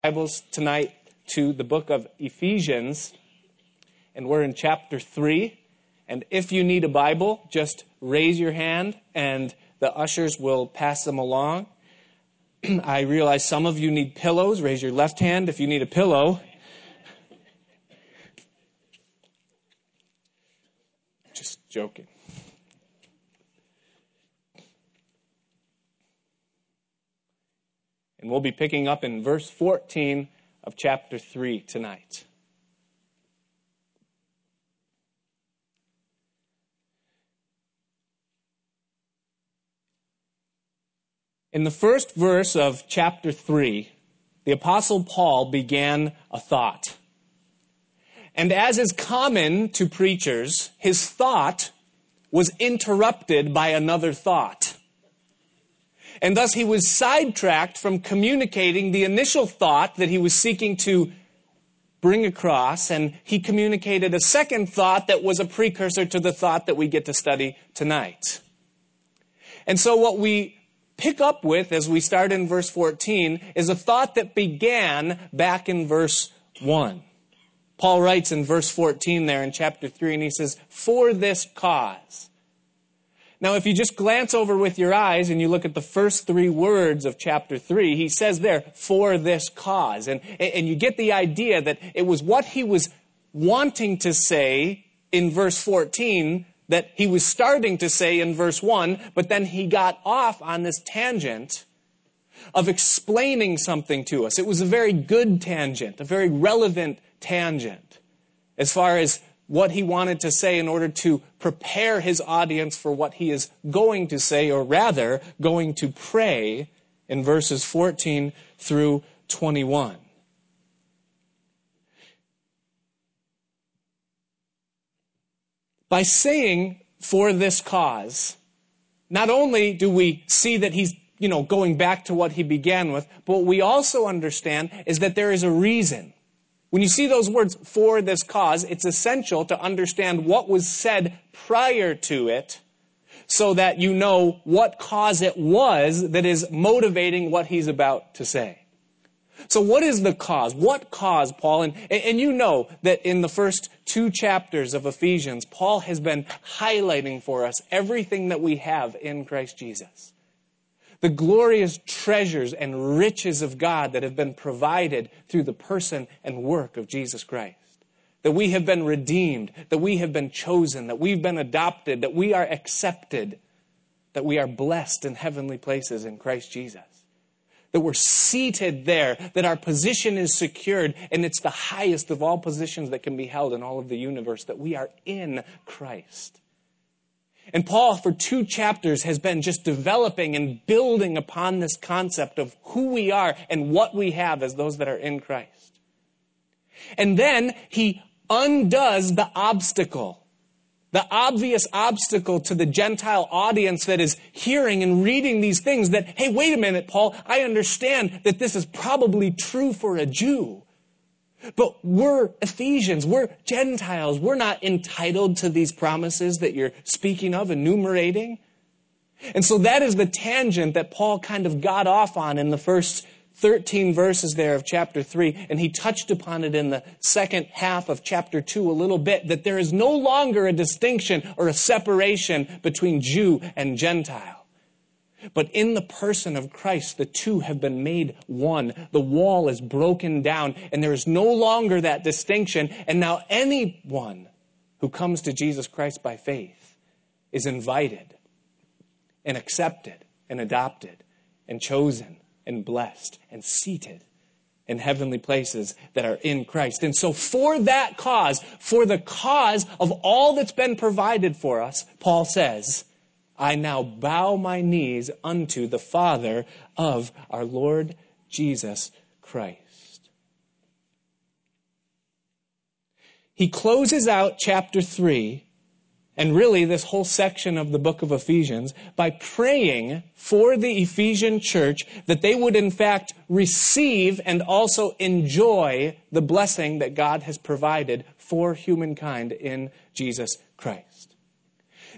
Bibles tonight to the book of Ephesians, and we're in chapter 3. And if you need a Bible, just raise your hand and the ushers will pass them along. I realize some of you need pillows. Raise your left hand if you need a pillow. Just joking. And we'll be picking up in verse 14 of chapter 3 tonight. In the first verse of chapter 3, the Apostle Paul began a thought. And as is common to preachers, his thought was interrupted by another thought. And thus he was sidetracked from communicating the initial thought that he was seeking to bring across, and he communicated a second thought that was a precursor to the thought that we get to study tonight. And so what we pick up with as we start in verse 14 is a thought that began back in verse 1. Paul writes in verse 14 there in chapter 3, and he says, For this cause. Now, if you just glance over with your eyes and you look at the first three words of chapter 3, he says there, for this cause. And, and you get the idea that it was what he was wanting to say in verse 14 that he was starting to say in verse 1, but then he got off on this tangent of explaining something to us. It was a very good tangent, a very relevant tangent, as far as what he wanted to say in order to prepare his audience for what he is going to say, or rather, going to pray in verses 14 through 21. By saying for this cause, not only do we see that he's you know, going back to what he began with, but what we also understand is that there is a reason. When you see those words for this cause, it's essential to understand what was said prior to it so that you know what cause it was that is motivating what he's about to say. So what is the cause? What cause, Paul? And, and you know that in the first two chapters of Ephesians, Paul has been highlighting for us everything that we have in Christ Jesus the glorious treasures and riches of God that have been provided through the person and work of Jesus Christ. That we have been redeemed, that we have been chosen, that we've been adopted, that we are accepted, that we are blessed in heavenly places in Christ Jesus. That we're seated there, that our position is secured, and it's the highest of all positions that can be held in all of the universe, that we are in Christ. And Paul, for two chapters, has been just developing and building upon this concept of who we are and what we have as those that are in Christ. And then he undoes the obstacle, the obvious obstacle to the Gentile audience that is hearing and reading these things that, hey, wait a minute, Paul, I understand that this is probably true for a Jew. But we're Ephesians, we're Gentiles, we're not entitled to these promises that you're speaking of, enumerating. And so that is the tangent that Paul kind of got off on in the first 13 verses there of chapter 3, and he touched upon it in the second half of chapter 2 a little bit, that there is no longer a distinction or a separation between Jew and Gentile. But in the person of Christ, the two have been made one. The wall is broken down, and there is no longer that distinction. And now anyone who comes to Jesus Christ by faith is invited and accepted and adopted and chosen and blessed and seated in heavenly places that are in Christ. And so for that cause, for the cause of all that's been provided for us, Paul says, I now bow my knees unto the Father of our Lord Jesus Christ. He closes out chapter 3 and really this whole section of the book of Ephesians by praying for the Ephesian church that they would in fact receive and also enjoy the blessing that God has provided for humankind in Jesus Christ.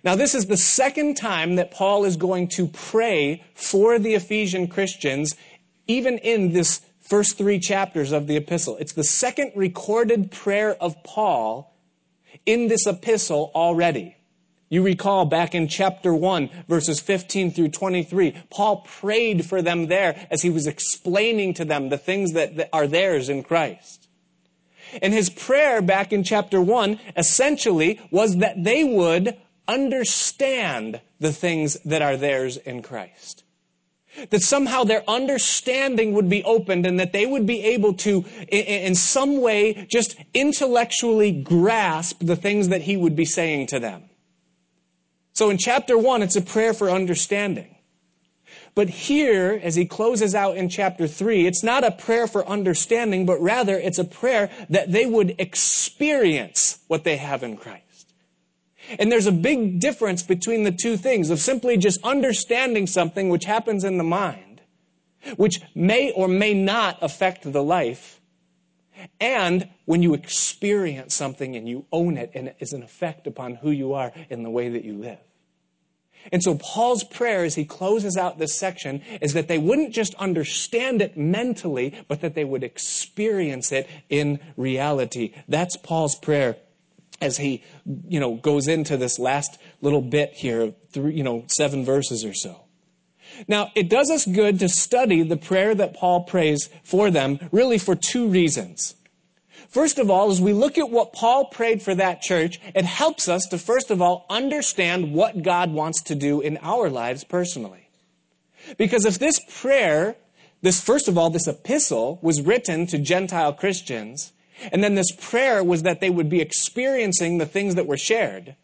Now, this is the second time that Paul is going to pray for the Ephesian Christians, even in this first three chapters of the epistle. It's the second recorded prayer of Paul in this epistle already. You recall back in chapter 1, verses 15 through 23, Paul prayed for them there as he was explaining to them the things that, are theirs in Christ. And his prayer back in chapter 1 essentially was that they would understand the things that are theirs in Christ. That somehow their understanding would be opened and that they would be able to, in some way, just intellectually grasp the things that he would be saying to them. So in chapter one, it's a prayer for understanding. But here, as he closes out in chapter three, it's not a prayer for understanding, but rather it's a prayer that they would experience what they have in Christ. And there's a big difference between the two things of simply just understanding something which happens in the mind, which may or may not affect the life, and when you experience something and you own it and it is an effect upon who you are in the way that you live. And so Paul's prayer as he closes out this section is that they wouldn't just understand it mentally, but that they would experience it in reality. That's Paul's prayer as he, you know, goes into this last little bit here, three, you know, seven verses or so. Now, it does us good to study the prayer that Paul prays for them, really for two reasons. First of all, as we look at what Paul prayed for that church, it helps us to first of all understand what God wants to do in our lives personally. Because if this prayer, this first of all, this epistle was written to Gentile Christians, and then this prayer was that they would be experiencing the things that were shared,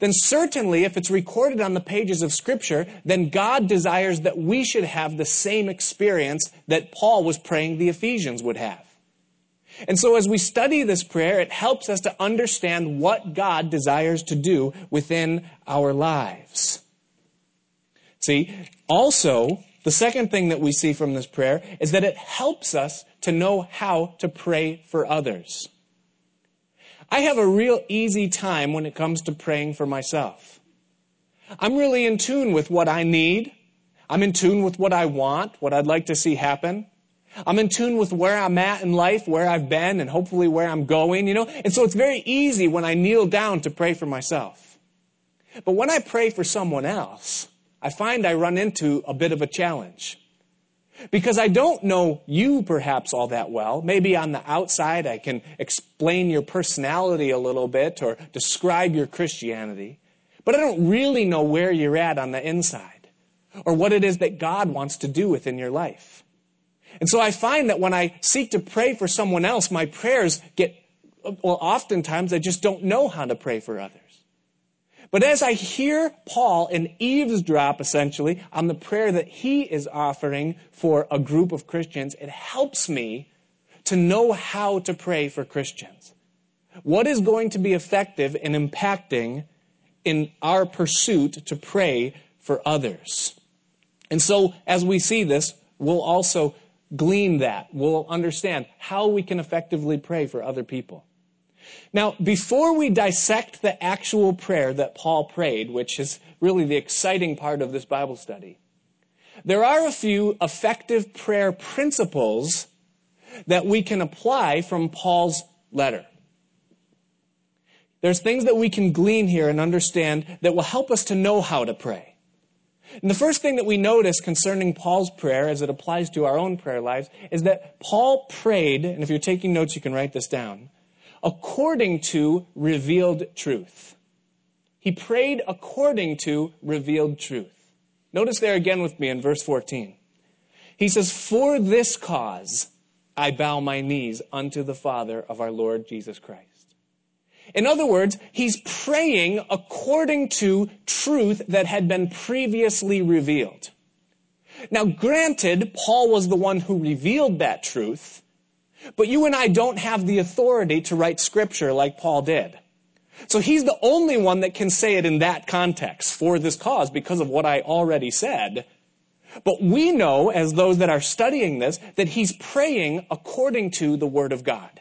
then certainly if it's recorded on the pages of Scripture, then God desires that we should have the same experience that Paul was praying the Ephesians would have. And so as we study this prayer, it helps us to understand what God desires to do within our lives. See, also, the second thing that we see from this prayer is that it helps us to know how to pray for others. I have a real easy time when it comes to praying for myself. I'm really in tune with what I need. I'm in tune with what I want, what I'd like to see happen. I'm in tune with where I'm at in life, where I've been, and hopefully where I'm going, you know? And so it's very easy when I kneel down to pray for myself. But when I pray for someone else, I find I run into a bit of a challenge. Because I don't know you perhaps all that well. Maybe on the outside I can explain your personality a little bit or describe your Christianity. But I don't really know where you're at on the inside or what it is that God wants to do within your life. And so I find that when I seek to pray for someone else, my prayers get, well, oftentimes I just don't know how to pray for others. But as I hear Paul and eavesdrop essentially on the prayer that he is offering for a group of Christians, it helps me to know how to pray for Christians. What is going to be effective in impacting in our pursuit to pray for others? And so as we see this, we'll also glean that. We'll understand how we can effectively pray for other people. Now, before we dissect the actual prayer that Paul prayed, which is really the exciting part of this Bible study, there are a few effective prayer principles that we can apply from Paul's letter. There's things that we can glean here and understand that will help us to know how to pray. And the first thing that we notice concerning Paul's prayer as it applies to our own prayer lives is that Paul prayed, and if you're taking notes, you can write this down according to revealed truth. He prayed according to revealed truth. Notice there again with me in verse 14. He says, For this cause I bow my knees unto the Father of our Lord Jesus Christ. In other words, he's praying according to truth that had been previously revealed. Now, granted, Paul was the one who revealed that truth, but you and I don't have the authority to write scripture like Paul did. So he's the only one that can say it in that context for this cause because of what I already said. But we know, as those that are studying this, that he's praying according to the Word of God.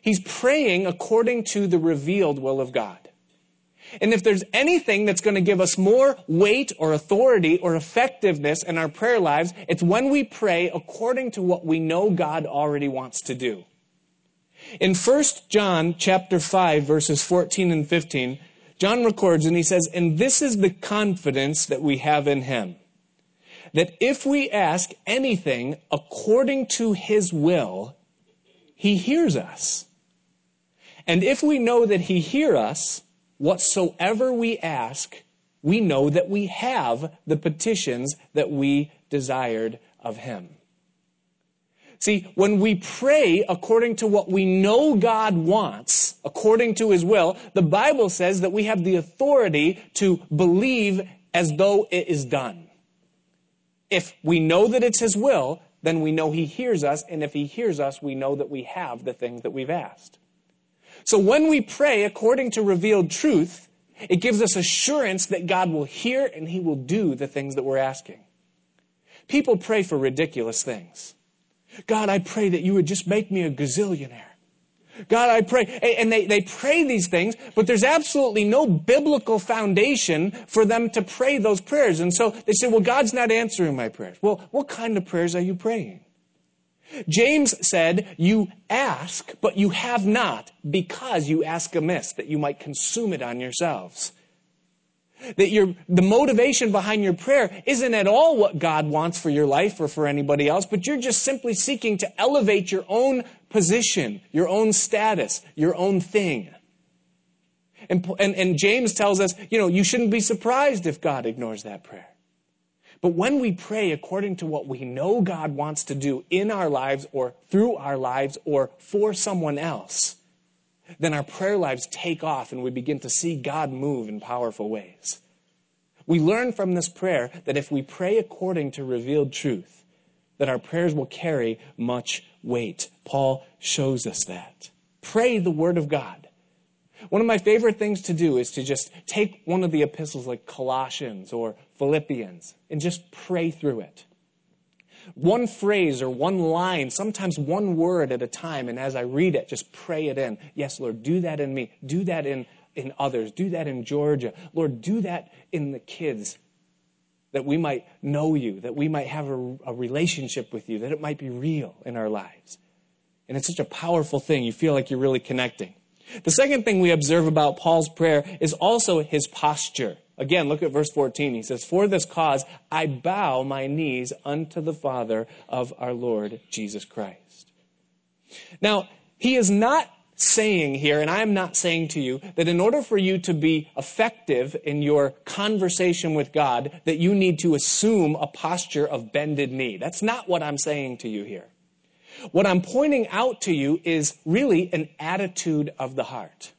He's praying according to the revealed will of God. And if there's anything that's going to give us more weight or authority or effectiveness in our prayer lives, it's when we pray according to what we know God already wants to do. In 1 John chapter 5 verses 14 and 15, John records and he says, "And this is the confidence that we have in him, that if we ask anything according to his will, he hears us. And if we know that he hears us, whatsoever we ask, we know that we have the petitions that we desired of him. See, when we pray according to what we know God wants, according to his will, the Bible says that we have the authority to believe as though it is done. If we know that it's his will, then we know he hears us, and if he hears us, we know that we have the things that we've asked. So when we pray according to revealed truth, it gives us assurance that God will hear and he will do the things that we're asking. People pray for ridiculous things. God, I pray that you would just make me a gazillionaire. God, I pray. And they, they pray these things, but there's absolutely no biblical foundation for them to pray those prayers. And so they say, well, God's not answering my prayers. Well, what kind of prayers are you praying? James said, You ask, but you have not, because you ask amiss, that you might consume it on yourselves. That your, the motivation behind your prayer isn't at all what God wants for your life or for anybody else, but you're just simply seeking to elevate your own position, your own status, your own thing. And, and, and James tells us, you know, you shouldn't be surprised if God ignores that prayer. But when we pray according to what we know God wants to do in our lives or through our lives or for someone else, then our prayer lives take off and we begin to see God move in powerful ways. We learn from this prayer that if we pray according to revealed truth, that our prayers will carry much weight. Paul shows us that. Pray the Word of God. One of my favorite things to do is to just take one of the epistles like Colossians or Philippians and just pray through it. One phrase or one line, sometimes one word at a time, and as I read it, just pray it in. Yes, Lord, do that in me. Do that in, in others. Do that in Georgia. Lord, do that in the kids that we might know you, that we might have a, a, relationship with you, that it might be real in our lives. And it's such a powerful thing. You feel like you're really connecting. The second thing we observe about Paul's prayer is also his posture. Again, look at verse 14. He says, For this cause I bow my knees unto the Father of our Lord Jesus Christ. Now, he is not saying here, and I am not saying to you, that in order for you to be effective in your conversation with God, that you need to assume a posture of bended knee. That's not what I'm saying to you here. What I'm pointing out to you is really an attitude of the heart.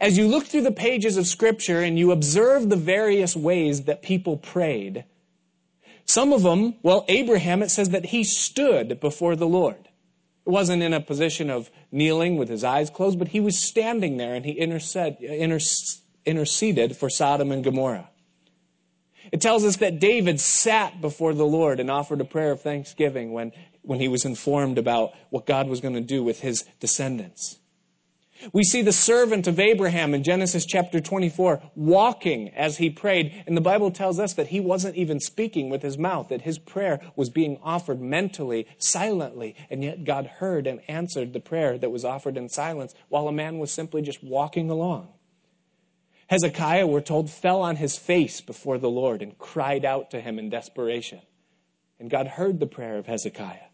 As you look through the pages of Scripture and you observe the various ways that people prayed, some of them, well, Abraham, it says that he stood before the Lord. It wasn't in a position of kneeling with his eyes closed, but he was standing there and he interceded for Sodom and Gomorrah. It tells us that David sat before the Lord and offered a prayer of thanksgiving when, when he was informed about what God was going to do with his descendants. We see the servant of Abraham in Genesis chapter 24 walking as he prayed, and the Bible tells us that he wasn't even speaking with his mouth, that his prayer was being offered mentally, silently, and yet God heard and answered the prayer that was offered in silence while a man was simply just walking along. Hezekiah, we're told, fell on his face before the Lord and cried out to him in desperation. And God heard the prayer of Hezekiah.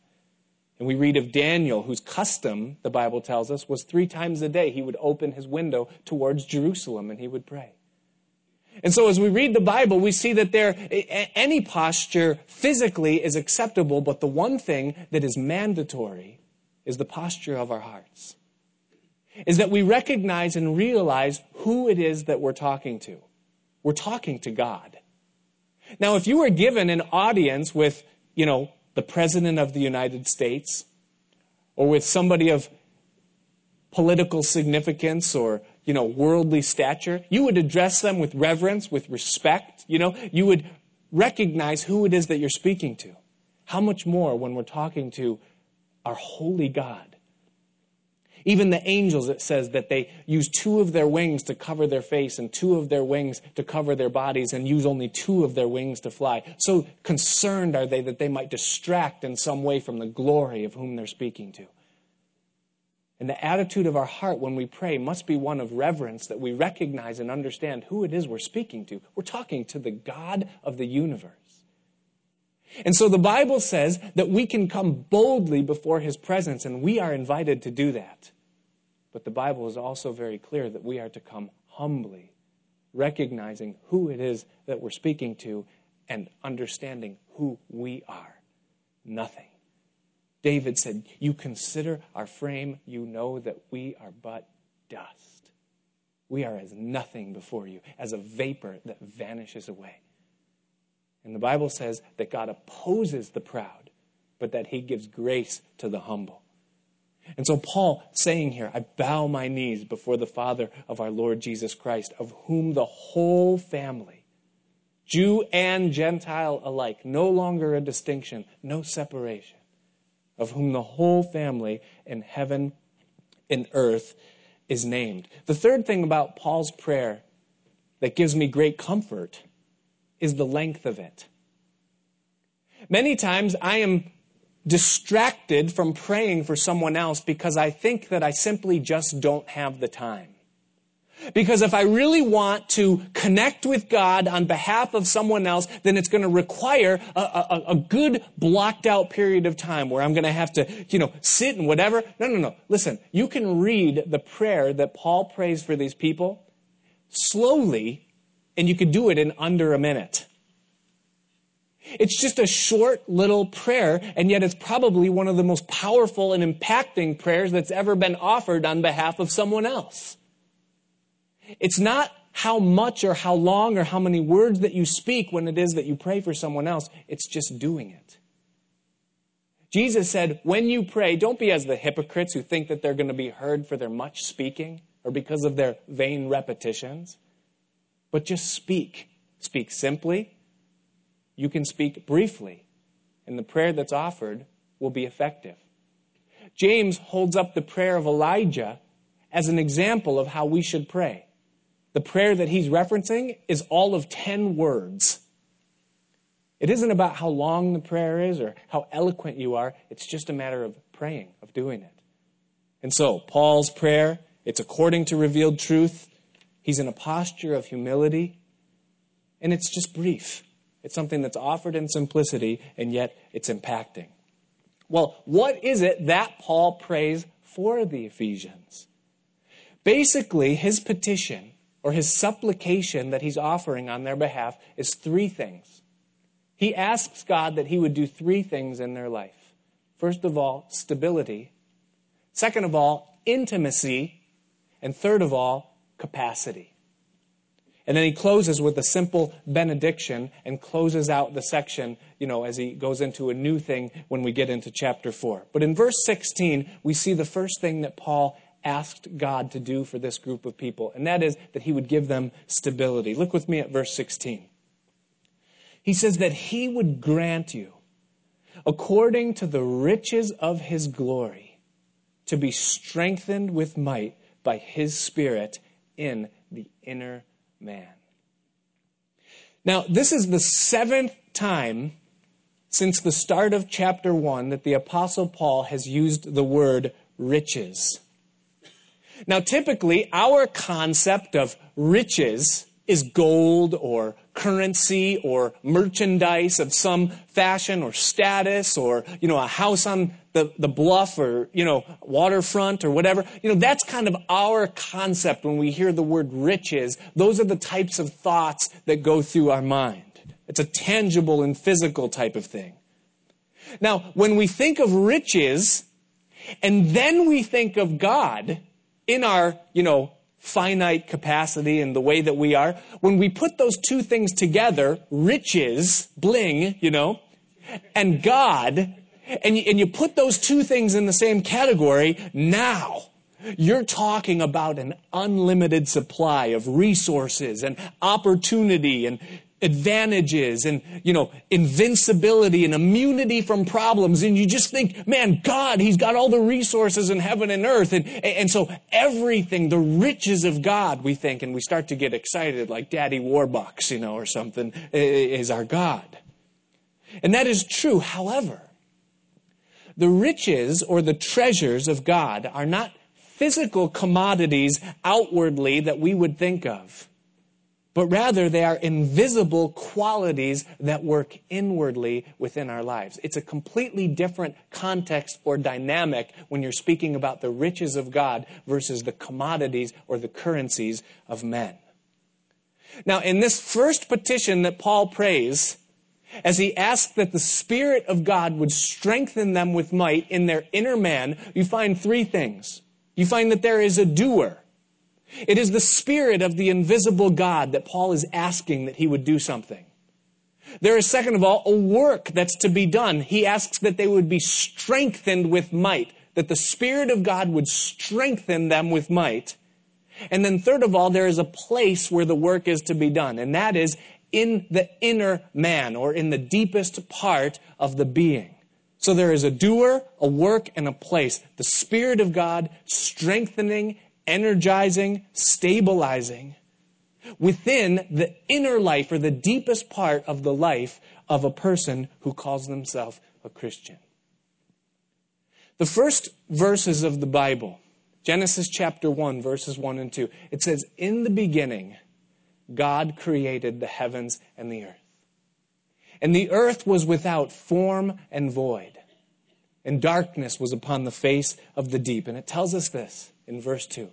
And we read of Daniel, whose custom, the Bible tells us, was three times a day he would open his window towards Jerusalem and he would pray. And so as we read the Bible, we see that there, any posture physically is acceptable, but the one thing that is mandatory is the posture of our hearts. Is that we recognize and realize who it is that we're talking to. We're talking to God. Now, if you were given an audience with, you know, the President of the United States or with somebody of political significance or you know worldly stature you would address them with reverence with respect you know? You would recognize who it is that you're speaking to. How much more when we're talking to our holy god Even the angels, it says that they use two of their wings to cover their face and two of their wings to cover their bodies and use only two of their wings to fly. So concerned are they that they might distract in some way from the glory of whom they're speaking to. And the attitude of our heart when we pray must be one of reverence that we recognize and understand who it is we're speaking to. We're talking to the God of the universe. And so the Bible says that we can come boldly before his presence, and we are invited to do that. But the Bible is also very clear that we are to come humbly, recognizing who it is that we're speaking to and understanding who we are. Nothing. David said, You consider our frame, you know that we are but dust. We are as nothing before you, as a vapor that vanishes away. And the Bible says that God opposes the proud, but that he gives grace to the humble. And so, Paul saying here, I bow my knees before the Father of our Lord Jesus Christ, of whom the whole family, Jew and Gentile alike, no longer a distinction, no separation, of whom the whole family in heaven and earth is named. The third thing about Paul's prayer that gives me great comfort is the length of it. Many times I am distracted from praying for someone else because I think that I simply just don't have the time. Because if I really want to connect with God on behalf of someone else, then it's going to require a, a, a, good blocked out period of time where I'm going to have to, you know, sit and whatever. No, no, no. Listen, you can read the prayer that Paul prays for these people slowly, and you could do it in under a minute. It's just a short little prayer, and yet it's probably one of the most powerful and impacting prayers that's ever been offered on behalf of someone else. It's not how much or how long or how many words that you speak when it is that you pray for someone else, it's just doing it. Jesus said, when you pray, don't be as the hypocrites who think that they're going to be heard for their much speaking or because of their vain repetitions, but just speak. Speak simply, you can speak briefly, and the prayer that's offered will be effective. James holds up the prayer of Elijah as an example of how we should pray. The prayer that he's referencing is all of 10 words. It isn't about how long the prayer is or how eloquent you are, it's just a matter of praying, of doing it. And so, Paul's prayer, it's according to revealed truth. He's in a posture of humility, and it's just brief. It's something that's offered in simplicity, and yet it's impacting. Well, what is it that Paul prays for the Ephesians? Basically, his petition or his supplication that he's offering on their behalf is three things. He asks God that he would do three things in their life. First of all, stability. Second of all, intimacy. And third of all, capacity. And then he closes with a simple benediction and closes out the section, you know, as he goes into a new thing when we get into chapter 4. But in verse 16, we see the first thing that Paul asked God to do for this group of people, and that is that he would give them stability. Look with me at verse 16. He says that he would grant you, according to the riches of his glory, to be strengthened with might by his Spirit in the inner man. Now, this is the seventh time since the start of chapter 1 that the Apostle Paul has used the word riches. Now, typically, our concept of riches is gold or currency or merchandise of some fashion or status or, you know, a house on the, the bluff or, you know, waterfront or whatever. You know, that's kind of our concept when we hear the word riches. Those are the types of thoughts that go through our mind. It's a tangible and physical type of thing. Now, when we think of riches and then we think of God in our, you know, finite capacity and the way that we are, when we put those two things together, riches, bling, you know, and God, and you, and you put those two things in the same category, now you're talking about an unlimited supply of resources and opportunity and advantages and, you know, invincibility and immunity from problems. And you just think, man, God, He's got all the resources in heaven and earth. And, and so everything, the riches of God, we think, and we start to get excited like Daddy Warbucks, you know, or something, is our God. And that is true. However, the riches or the treasures of God are not physical commodities outwardly that we would think of, but rather they are invisible qualities that work inwardly within our lives. It's a completely different context or dynamic when you're speaking about the riches of God versus the commodities or the currencies of men. Now, in this first petition that Paul prays, as he asks that the Spirit of God would strengthen them with might in their inner man, you find three things. You find that there is a doer. It is the Spirit of the invisible God that Paul is asking that he would do something. There is, second of all, a work that's to be done. He asks that they would be strengthened with might, that the Spirit of God would strengthen them with might. And then, third of all, there is a place where the work is to be done, and that is in the inner man or in the deepest part of the being. So there is a doer, a work, and a place. The Spirit of God strengthening, energizing, stabilizing within the inner life or the deepest part of the life of a person who calls themselves a Christian. The first verses of the Bible, Genesis chapter 1, verses 1 and 2, it says, In the beginning, God created the heavens and the earth. And the earth was without form and void, and darkness was upon the face of the deep. And it tells us this in verse 2.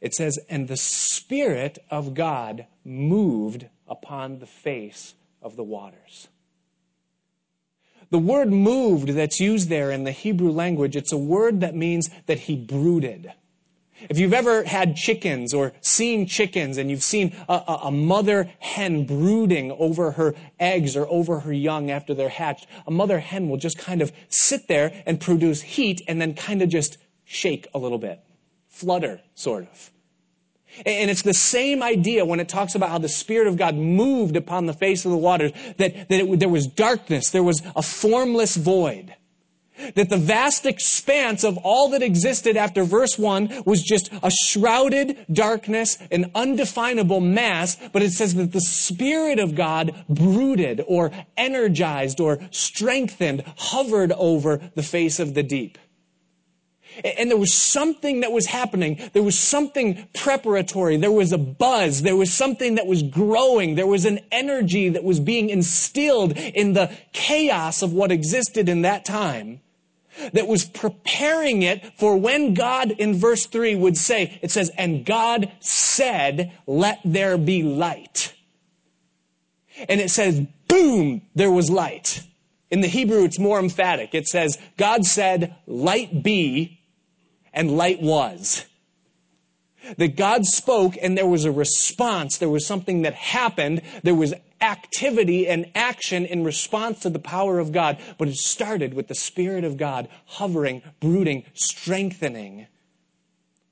It says, And the Spirit of God moved upon the face of the waters. The word moved that's used there in the Hebrew language, it's a word that means that he brooded. If you've ever had chickens or seen chickens and you've seen a, a, mother hen brooding over her eggs or over her young after they're hatched, a mother hen will just kind of sit there and produce heat and then kind of just shake a little bit. Flutter, sort of. And it's the same idea when it talks about how the Spirit of God moved upon the face of the waters, that, that it, there was darkness, there was a formless void. That the vast expanse of all that existed after verse 1 was just a shrouded darkness, an undefinable mass, but it says that the Spirit of God brooded or energized or strengthened, hovered over the face of the deep. And there was something that was happening. There was something preparatory. There was a buzz. There was something that was growing. There was an energy that was being instilled in the chaos of what existed in that time that was preparing it for when God in verse 3 would say, it says, and God said, let there be light. And it says, boom, there was light. In the Hebrew, it's more emphatic. It says, God said, light be, and light was. That God spoke and there was a response. There was something that happened. There was activity and action in response to the power of God, but it started with the Spirit of God hovering, brooding, strengthening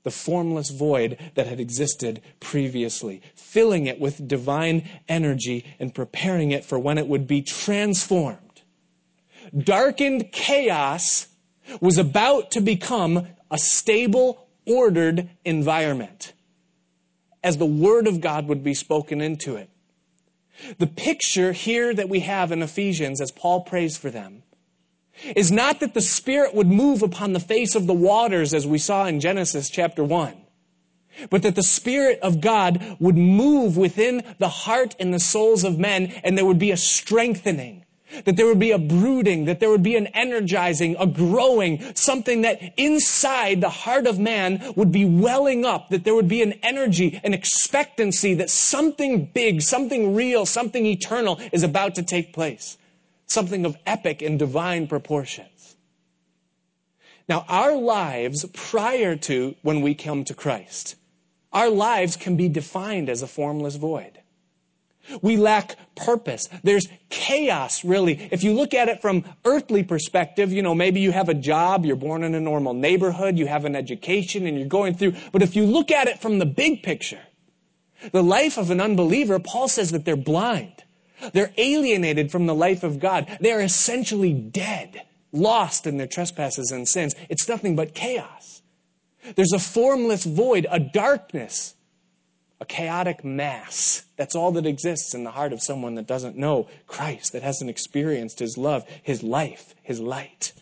the formless void that had existed previously, filling it with divine energy and preparing it for when it would be transformed. Darkened chaos was about to become a stable, ordered environment as the Word of God would be spoken into it. The picture here that we have in Ephesians as Paul prays for them is not that the Spirit would move upon the face of the waters as we saw in Genesis chapter 1, but that the Spirit of God would move within the heart and the souls of men and there would be a strengthening that there would be a brooding, that there would be an energizing, a growing, something that inside the heart of man would be welling up, that there would be an energy, an expectancy that something big, something real, something eternal is about to take place. Something of epic and divine proportions. Now, our lives prior to when we come to Christ, our lives can be defined as a formless void. We lack purpose. There's chaos, really. If you look at it from earthly perspective, you know, maybe you have a job, you're born in a normal neighborhood, you have an education, and you're going through. But if you look at it from the big picture, The life of an unbeliever, Paul says that they're blind. They're alienated from the life of God. They are essentially dead, lost in their trespasses and sins. It's nothing but chaos. There's a formless void, a darkness, a chaotic mass. That's all that exists in the heart of someone that doesn't know Christ, that hasn't experienced his love, his life, his light.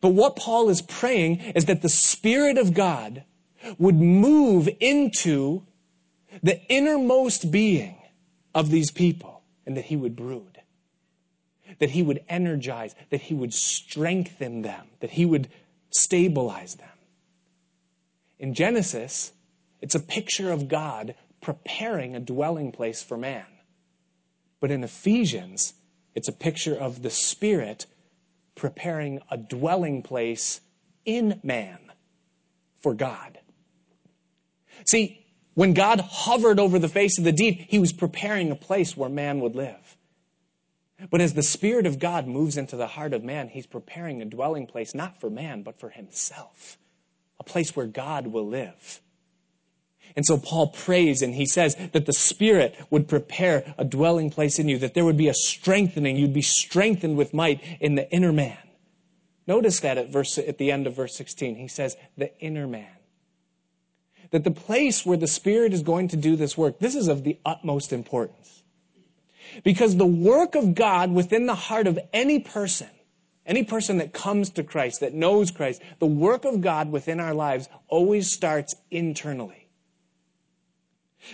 But what Paul is praying is that the Spirit of God would move into the innermost being of these people and that he would brood, that he would energize, that he would strengthen them, that he would stabilize them. In Genesis, it's a picture of God preparing a dwelling place for man. But in Ephesians, it's a picture of the Spirit preparing a dwelling place in man for God. See, when God hovered over the face of the deep, he was preparing a place where man would live. But as the Spirit of God moves into the heart of man, he's preparing a dwelling place not for man, but for himself, a place where God will live. And so Paul prays and he says that the Spirit would prepare a dwelling place in you, that there would be a strengthening. You'd be strengthened with might in the inner man. Notice that at verse, at the end of verse 16. He says, the inner man. That the place where the Spirit is going to do this work, this is of the utmost importance. Because the work of God within the heart of any person, any person that comes to Christ, that knows Christ, the work of God within our lives always starts internally.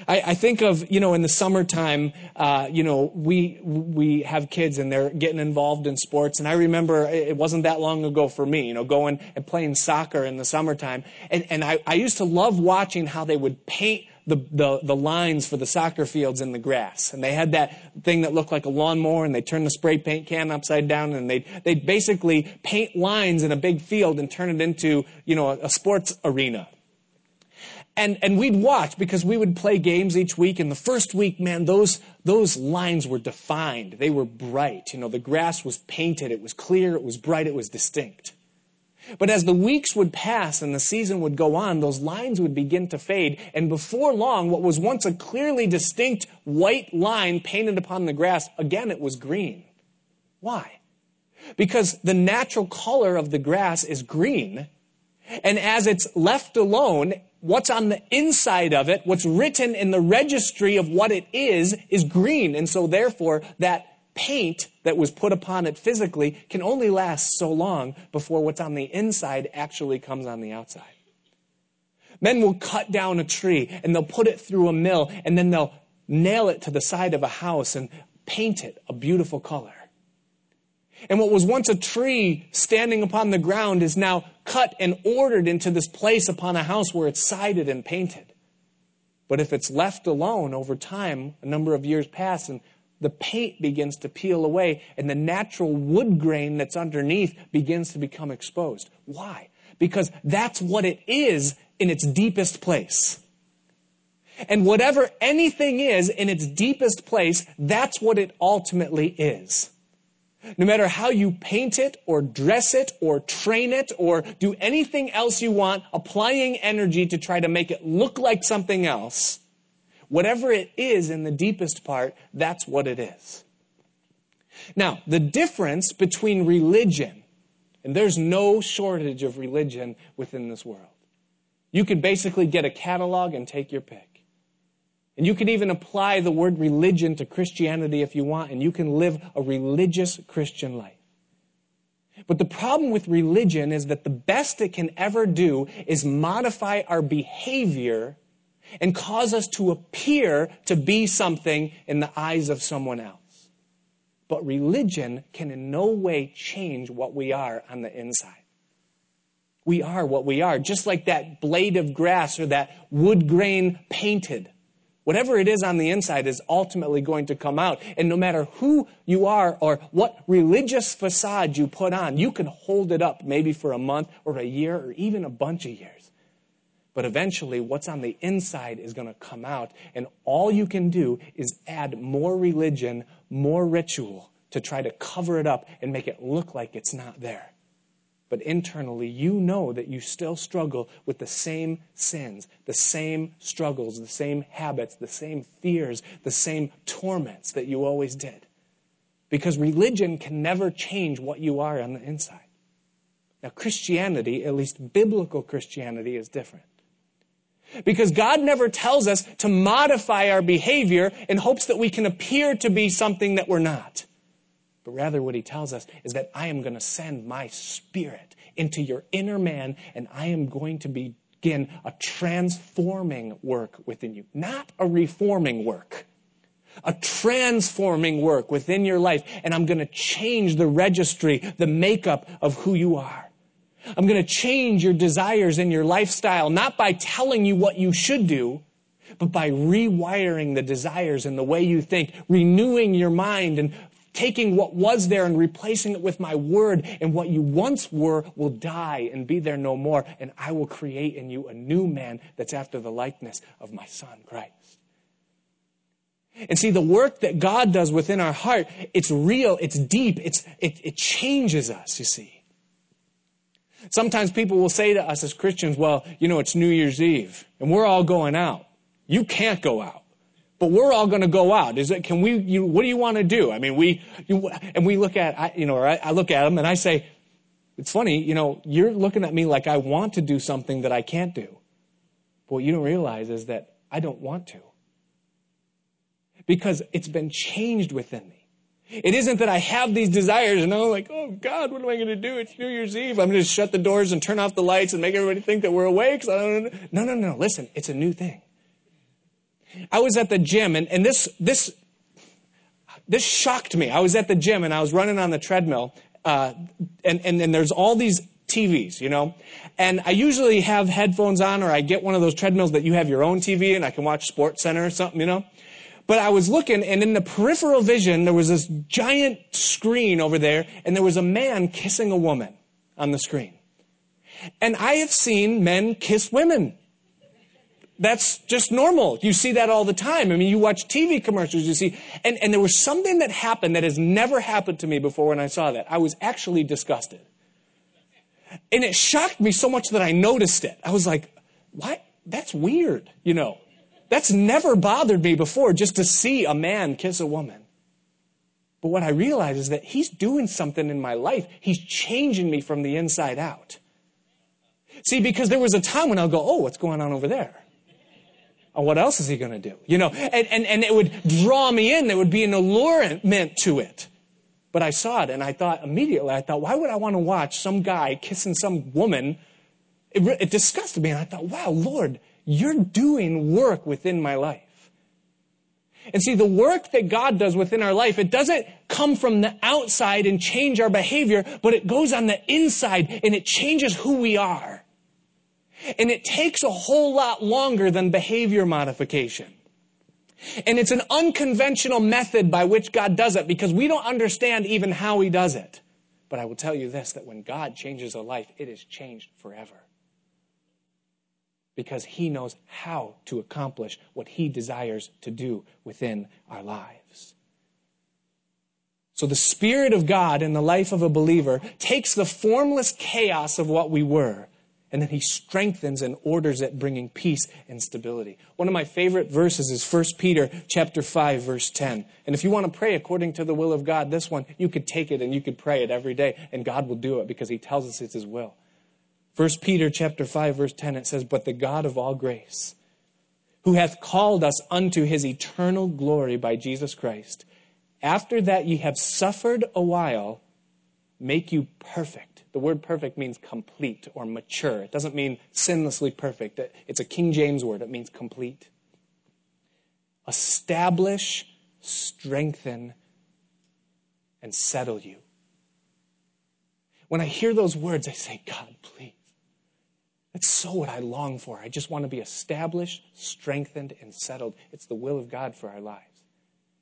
I, I, think of, you know, in the summertime, uh, you know, we, we have kids and they're getting involved in sports. And I remember it wasn't that long ago for me, you know, going and playing soccer in the summertime. And, and I, I used to love watching how they would paint the, the, the lines for the soccer fields in the grass. And they had that thing that looked like a lawnmower and they turned the spray paint can upside down and they'd, they'd basically paint lines in a big field and turn it into, you know, a, a sports arena. And, and we'd watch because we would play games each week. And the first week, man, those, those lines were defined. They were bright. You know, the grass was painted. It was clear. It was bright. It was distinct. But as the weeks would pass and the season would go on, those lines would begin to fade. And before long, what was once a clearly distinct white line painted upon the grass, again, it was green. Why? Because the natural color of the grass is green. And as it's left alone, what's on the inside of it, what's written in the registry of what it is, is green. And so therefore, that paint that was put upon it physically can only last so long before what's on the inside actually comes on the outside. Men will cut down a tree and they'll put it through a mill and then they'll nail it to the side of a house and paint it a beautiful color. And what was once a tree standing upon the ground is now cut and ordered into this place upon a house where it's sided and painted. But if it's left alone over time, a number of years pass and the paint begins to peel away and the natural wood grain that's underneath begins to become exposed. Why? Because that's what it is in its deepest place. And whatever anything is in its deepest place, that's what it ultimately is. No matter how you paint it or dress it or train it or do anything else you want, applying energy to try to make it look like something else, whatever it is in the deepest part, that's what it is. Now, the difference between religion, and there's no shortage of religion within this world. You could basically get a catalog and take your pick. And you can even apply the word religion to Christianity if you want, and you can live a religious Christian life. But the problem with religion is that the best it can ever do is modify our behavior and cause us to appear to be something in the eyes of someone else. But religion can in no way change what we are on the inside. We are what we are, just like that blade of grass or that wood grain painted. Whatever it is on the inside is ultimately going to come out. And no matter who you are or what religious facade you put on, you can hold it up maybe for a month or a year or even a bunch of years. But eventually, what's on the inside is going to come out. And all you can do is add more religion, more ritual to try to cover it up and make it look like it's not there. But internally, you know that you still struggle with the same sins, the same struggles, the same habits, the same fears, the same torments that you always did. Because religion can never change what you are on the inside. Now, Christianity, at least biblical Christianity, is different. Because God never tells us to modify our behavior in hopes that we can appear to be something that we're not. But rather, what he tells us is that I am going to send my spirit into your inner man and I am going to begin a transforming work within you, not a reforming work. A transforming work within your life, and I'm going to change the registry, the makeup of who you are. I'm going to change your desires and your lifestyle, not by telling you what you should do, but by rewiring the desires and the way you think, renewing your mind and taking what was there and replacing it with my word, and what you once were will die and be there no more, and I will create in you a new man that's after the likeness of my son, Christ. And see, the work that God does within our heart, it's real, it's deep, it's, it, it changes us, you see. Sometimes people will say to us as Christians, well, you know, it's New Year's Eve and we're all going out. You can't go out. But we're all going to go out. Is it, can we, you, what do you want to do? I mean, we, you, and we look at, I, you know, I, I look at them and I say, it's funny, you know, you're looking at me like I want to do something that I can't do. But what you don't realize is that I don't want to. Because it's been changed within me. It isn't that I have these desires and I'm like, oh God, what am I going to do? It's New Year's Eve. I'm going to shut the doors and turn off the lights and make everybody think that we're awake. No, no, no, no. Listen, it's a new thing. I was at the gym and, and this, this, this shocked me. I was at the gym and I was running on the treadmill, uh, and, and, and there's all these TVs, you know? And I usually have headphones on or I get one of those treadmills that you have your own TV and I can watch Sports Center or something, you know? But I was looking, and in the peripheral vision, there was this giant screen over there, and there was a man kissing a woman on the screen. And I have seen men kiss women. That's just normal. You see that all the time. I mean, you watch TV commercials, you see, and, and there was something that happened that has never happened to me before when I saw that. I was actually disgusted. And it shocked me so much that I noticed it. I was like, what? That's weird, you know. That's never bothered me before just to see a man kiss a woman. But what I realize is that he's doing something in my life. He's changing me from the inside out. See, because there was a time when I'll go, oh, what's going on over there? Oh, what else is he going to do? You know, and, and, and it would draw me in. There would be an allurement to it. But I saw it and I thought immediately, I thought, why would I want to watch some guy kissing some woman? It, it disgusted me. And I thought, wow, Lord, you're doing work within my life. And see, the work that God does within our life, it doesn't come from the outside and change our behavior, but it goes on the inside and it changes who we are. And it takes a whole lot longer than behavior modification. And it's an unconventional method by which God does it because we don't understand even how He does it. But I will tell you this that when God changes a life, it is changed forever because he knows how to accomplish what he desires to do within our lives. So the Spirit of God in the life of a believer takes the formless chaos of what we were and then he strengthens and orders it bringing peace and stability. One of my favorite verses is 1 peter chapter 5 verse 10 and if you want to pray according to the will of god this one you could take it and you could pray it every day and god will do it because he tells us it's his will. 1 Peter chapter 5 verse 10 it says but the God of all grace who hath called us unto his eternal glory by Jesus Christ after that ye have suffered a while make you perfect. The word perfect means complete or mature. It doesn't mean sinlessly perfect. It's a King James word. It means complete. Establish strengthen and settle you. When I hear those words I say God please. That's so what I long for. I just want to be established, strengthened, and settled. It's the will of God for our lives.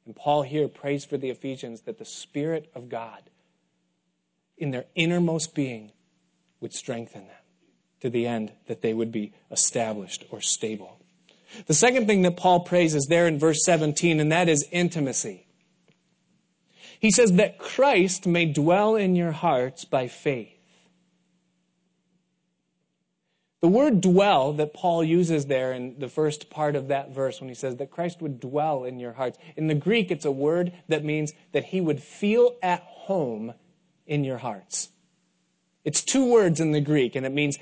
And Paul here prays for the Ephesians that the Spirit of God in their innermost being would strengthen them to the end that they would be established or stable. The second thing that Paul prays is there in verse 17, and that is intimacy. He says that Christ may dwell in your hearts by faith The word dwell that Paul uses there in the first part of that verse when he says that Christ would dwell in your hearts. In the Greek, it's a word that means that he would feel at home in your hearts. It's two words in the Greek, and it means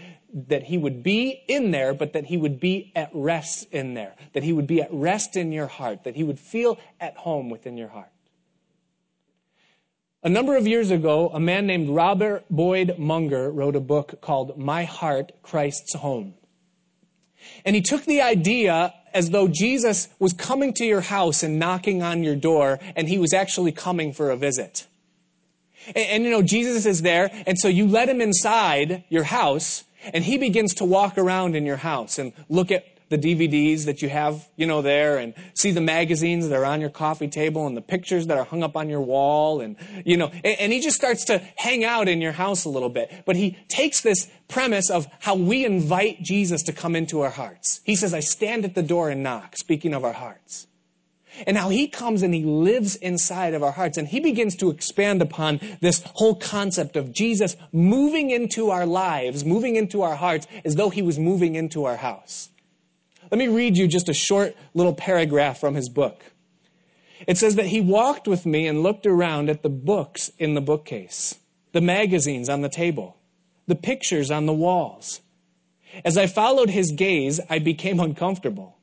that he would be in there, but that he would be at rest in there. That he would be at rest in your heart. That he would feel at home within your heart. A number of years ago, a man named Robert Boyd Munger wrote a book called My Heart, Christ's Home. And he took the idea as though Jesus was coming to your house and knocking on your door, and he was actually coming for a visit. And, and, you know, Jesus is there, and so you let him inside your house, and he begins to walk around in your house and look at the DVDs that you have, you know, there and see the magazines that are on your coffee table and the pictures that are hung up on your wall and, you know, and, and, he just starts to hang out in your house a little bit. But he takes this premise of how we invite Jesus to come into our hearts. He says, I stand at the door and knock, speaking of our hearts. And how he comes and he lives inside of our hearts. And he begins to expand upon this whole concept of Jesus moving into our lives, moving into our hearts, as though he was moving into our house. Let me read you just a short little paragraph from his book. It says that he walked with me and looked around at the books in the bookcase, the magazines on the table, the pictures on the walls. As I followed his gaze, I became uncomfortable.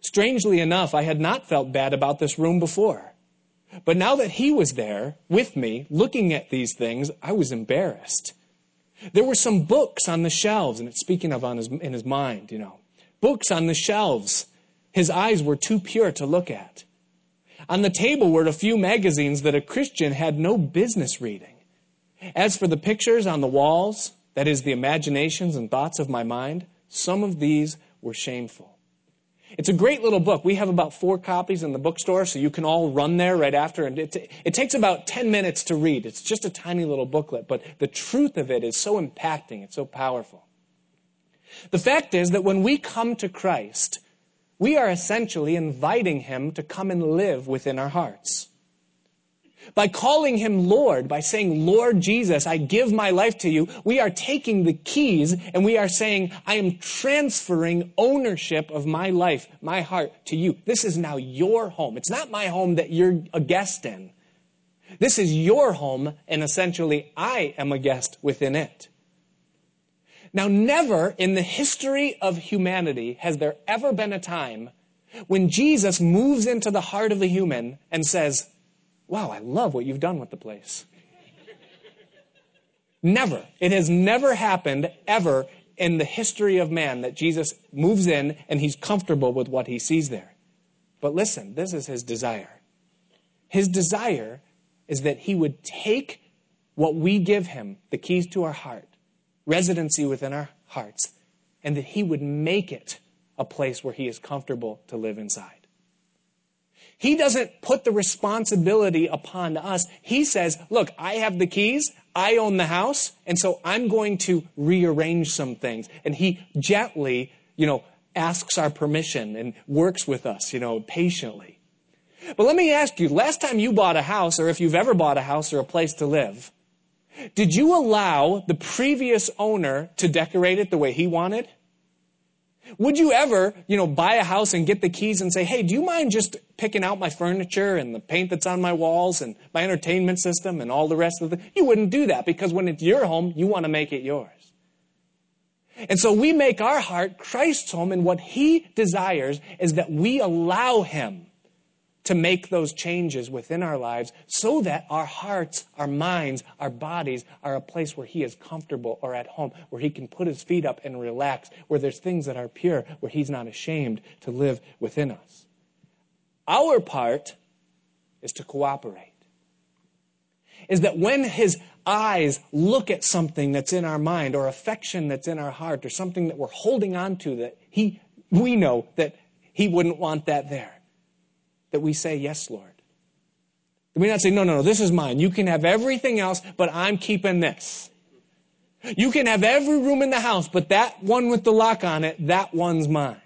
Strangely enough, I had not felt bad about this room before. But now that he was there with me, looking at these things, I was embarrassed. There were some books on the shelves, and it's speaking of on his, in his mind, you know. Books on the shelves. His eyes were too pure to look at. On the table were a few magazines that a Christian had no business reading. As for the pictures on the walls, that is, the imaginations and thoughts of my mind, some of these were shameful. It's a great little book. We have about four copies in the bookstore, so you can all run there right after. And it, it takes about 10 minutes to read. It's just a tiny little booklet, but the truth of it is so impacting, it's so powerful. The fact is that when we come to Christ, we are essentially inviting Him to come and live within our hearts. By calling him Lord, by saying, Lord Jesus, I give my life to you, we are taking the keys and we are saying, I am transferring ownership of my life, my heart to you. This is now your home. It's not my home that you're a guest in. This is your home and essentially I am a guest within it. Now, never in the history of humanity has there ever been a time when Jesus moves into the heart of a human and says, Wow, I love what you've done with the place. never. It has never happened ever in the history of man that Jesus moves in and he's comfortable with what he sees there. But listen, this is his desire. His desire is that he would take what we give him, the keys to our heart, residency within our hearts, and that he would make it a place where he is comfortable to live inside. He doesn't put the responsibility upon us. He says, look, I have the keys. I own the house. And so I'm going to rearrange some things. And he gently, you know, asks our permission and works with us, you know, patiently. But let me ask you, last time you bought a house, or if you've ever bought a house or a place to live, did you allow the previous owner to decorate it the way he wanted? Would you ever, you know, buy a house and get the keys and say, hey, do you mind just picking out my furniture and the paint that's on my walls and my entertainment system and all the rest of the, You wouldn't do that because when it's your home, you want to make it yours. And so we make our heart Christ's home, and what He desires is that we allow Him to make those changes within our lives so that our hearts, our minds, our bodies are a place where He is comfortable or at home, where He can put His feet up and relax, where there's things that are pure, where He's not ashamed to live within us. Our part is to cooperate. Is that when His eyes look at something that's in our mind or affection that's in our heart or something that we're holding on to that He, we know that He wouldn't want that there that we say, Yes, Lord. We not say, No, no, no, this is mine. You can have everything else, but I'm keeping this. You can have every room in the house, but that one with the lock on it, that one's mine.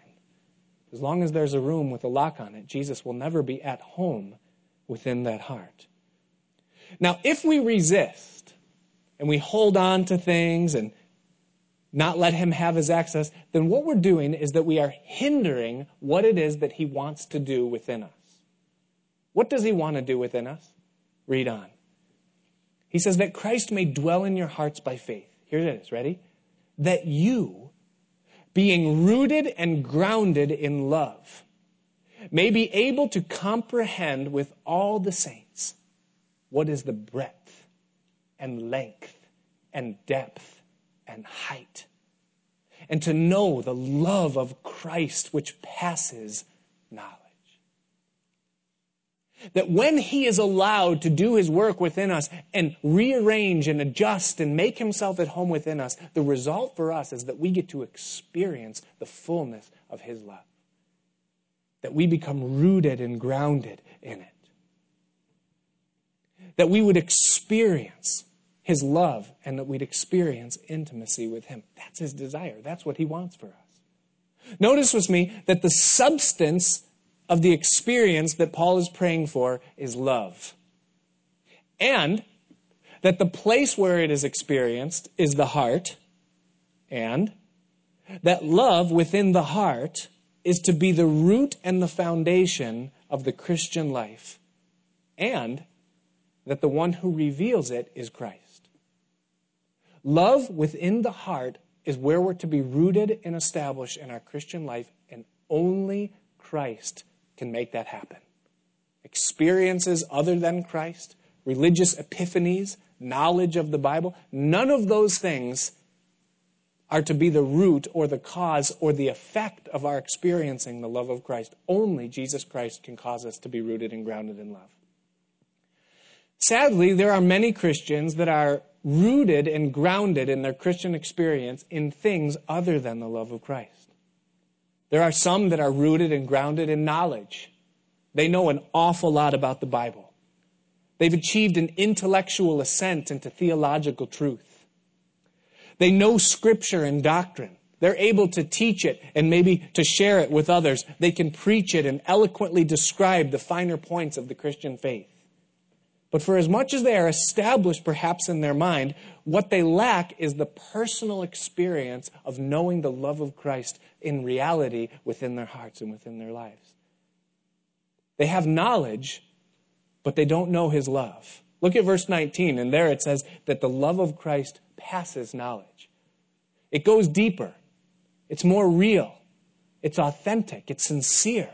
As long as there's a room with a lock on it, Jesus will never be at home within that heart. Now, if we resist and we hold on to things and not let him have his access, then what we're doing is that we are hindering what it is that he wants to do within us. What does he want to do within us? Read on. He says that Christ may dwell in your hearts by faith. Here it is. Ready? That you, being rooted and grounded in love, may be able to comprehend with all the saints what is the breadth and length and depth and height, and to know the love of Christ which passes. That when He is allowed to do His work within us and rearrange and adjust and make Himself at home within us, the result for us is that we get to experience the fullness of His love. That we become rooted and grounded in it. That we would experience his love and that we'd experience intimacy with him. That's his desire. That's what he wants for us. Notice with me that the substance of the experience that Paul is praying for is love. And that the place where it is experienced is the heart. And that love within the heart is to be the root and the foundation of the Christian life. And that the one who reveals it is Christ. Love within the heart is where we're to be rooted and established in our Christian life, and only Christ can make that happen. Experiences other than Christ, religious epiphanies, knowledge of the Bible, none of those things are to be the root or the cause or the effect of our experiencing the love of Christ. Only Jesus Christ can cause us to be rooted and grounded in love. Sadly, there are many Christians that are rooted and grounded in their Christian experience in things other than the love of Christ. There are some that are rooted and grounded in knowledge. They know an awful lot about the Bible. They've achieved an intellectual ascent into theological truth. They know scripture and doctrine. They're able to teach it and maybe to share it with others. They can preach it and eloquently describe the finer points of the Christian faith. But for as much as they are established perhaps in their mind, what they lack is the personal experience of knowing the love of Christ in reality within their hearts and within their lives. They have knowledge, but they don't know his love. Look at verse 19, and there it says that the love of Christ passes knowledge. It goes deeper, it's more real, it's authentic, it's sincere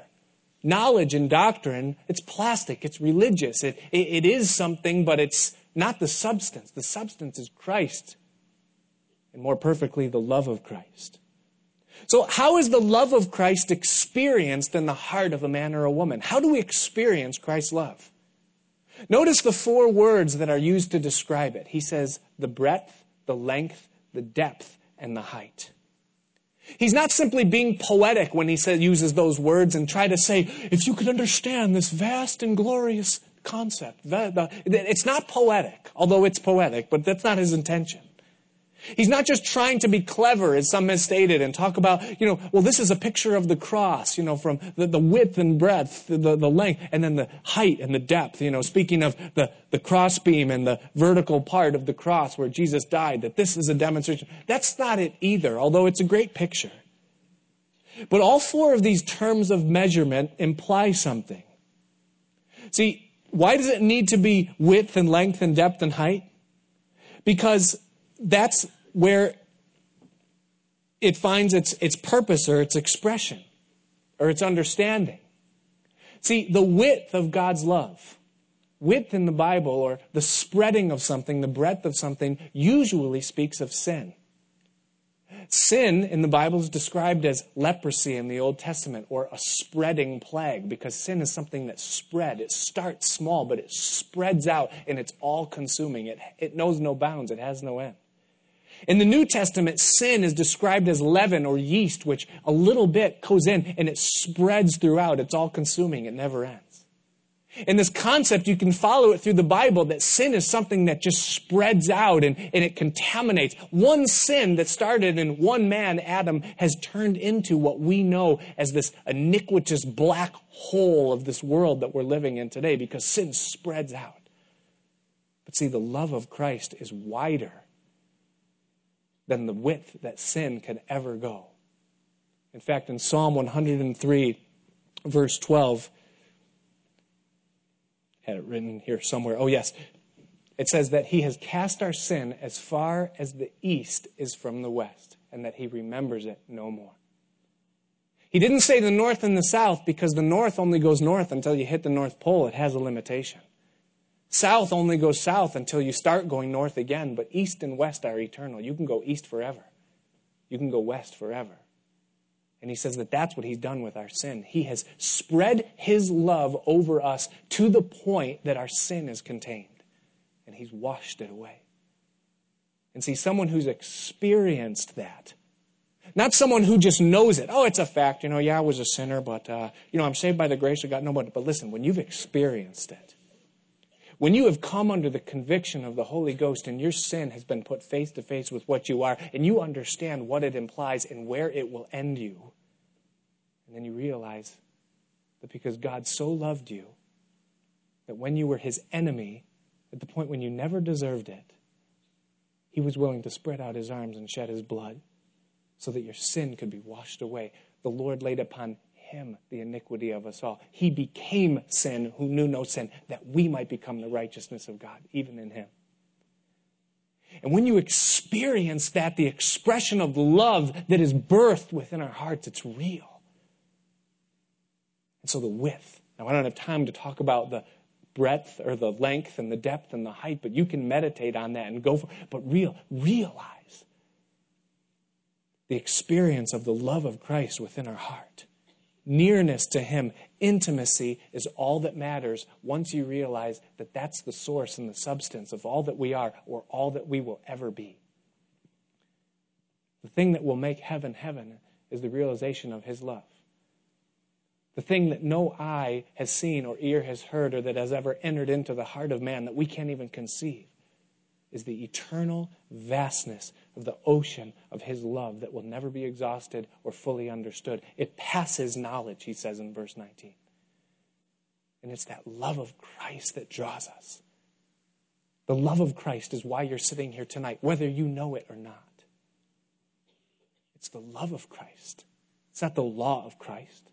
knowledge and doctrine, it's plastic, it's religious, it, it, it is something, but it's not the substance. The substance is Christ, and more perfectly, the love of Christ. So, how is the love of Christ experienced in the heart of a man or a woman? How do we experience Christ's love? Notice the four words that are used to describe it. He says, the breadth, the length, the depth, and the height. He's not simply being poetic when he says, uses those words and try to say, if you could understand this vast and glorious concept. It's not poetic, although it's poetic, but that's not his intention. He's not just trying to be clever, as some have stated, and talk about, you know, well, this is a picture of the cross, you know, from the, the width and breadth, the, the length, and then the height and the depth, you know, speaking of the, the crossbeam and the vertical part of the cross where Jesus died, that this is a demonstration. That's not it either, although it's a great picture. But all four of these terms of measurement imply something. See, why does it need to be width and length and depth and height? Because that's where it finds its, its purpose or its expression or its understanding. See, the width of God's love, width in the Bible or the spreading of something, the breadth of something, usually speaks of sin. Sin in the Bible is described as leprosy in the Old Testament or a spreading plague because sin is something that spread. It starts small, but it spreads out and it's all consuming. It, it knows no bounds, it has no end. In the New Testament, sin is described as leaven or yeast, which a little bit goes in and it spreads throughout. It's all consuming, it never ends. In this concept, you can follow it through the Bible that sin is something that just spreads out and, and it contaminates. One sin that started in one man, Adam, has turned into what we know as this iniquitous black hole of this world that we're living in today because sin spreads out. But see, the love of Christ is wider than the width that sin could ever go. In fact, in Psalm 103, verse 12, had it written here somewhere. Oh, yes. It says that he has cast our sin as far as the east is from the west, and that he remembers it no more. He didn't say the north and the south because the north only goes north until you hit the North Pole. It has a limitation. South only goes south until you start going north again, but east and west are eternal. You can go east forever, you can go west forever. And he says that that's what he's done with our sin. He has spread his love over us to the point that our sin is contained, and he's washed it away. And see, someone who's experienced that, not someone who just knows it. Oh, it's a fact. You know, yeah, I was a sinner, but, uh, you know, I'm saved by the grace of God. No, but, but listen, when you've experienced it, when you have come under the conviction of the Holy Ghost and your sin has been put face to face with what you are, and you understand what it implies and where it will end you, and then you realize that because God so loved you, that when you were his enemy, at the point when you never deserved it, he was willing to spread out his arms and shed his blood so that your sin could be washed away. The Lord laid upon him the iniquity of us all. He became sin who knew no sin, that we might become the righteousness of God, even in him. And when you experience that, the expression of love that is birthed within our hearts, it's real. And so the width. Now, I don't have time to talk about the breadth or the length and the depth and the height, but you can meditate on that and go for But real, realize the experience of the love of Christ within our heart nearness to Him, intimacy is all that matters once you realize that that's the source and the substance of all that we are or all that we will ever be. The thing that will make heaven heaven is the realization of His love. The thing that no eye has seen or ear has heard or that has ever entered into the heart of man that we can't even conceive is the eternal vastness of the ocean of his love that will never be exhausted or fully understood. It passes knowledge, he says in verse 19. And it's that love of Christ that draws us. The love of Christ is why you're sitting here tonight, whether you know it or not. It's the love of Christ. It's not the law of Christ.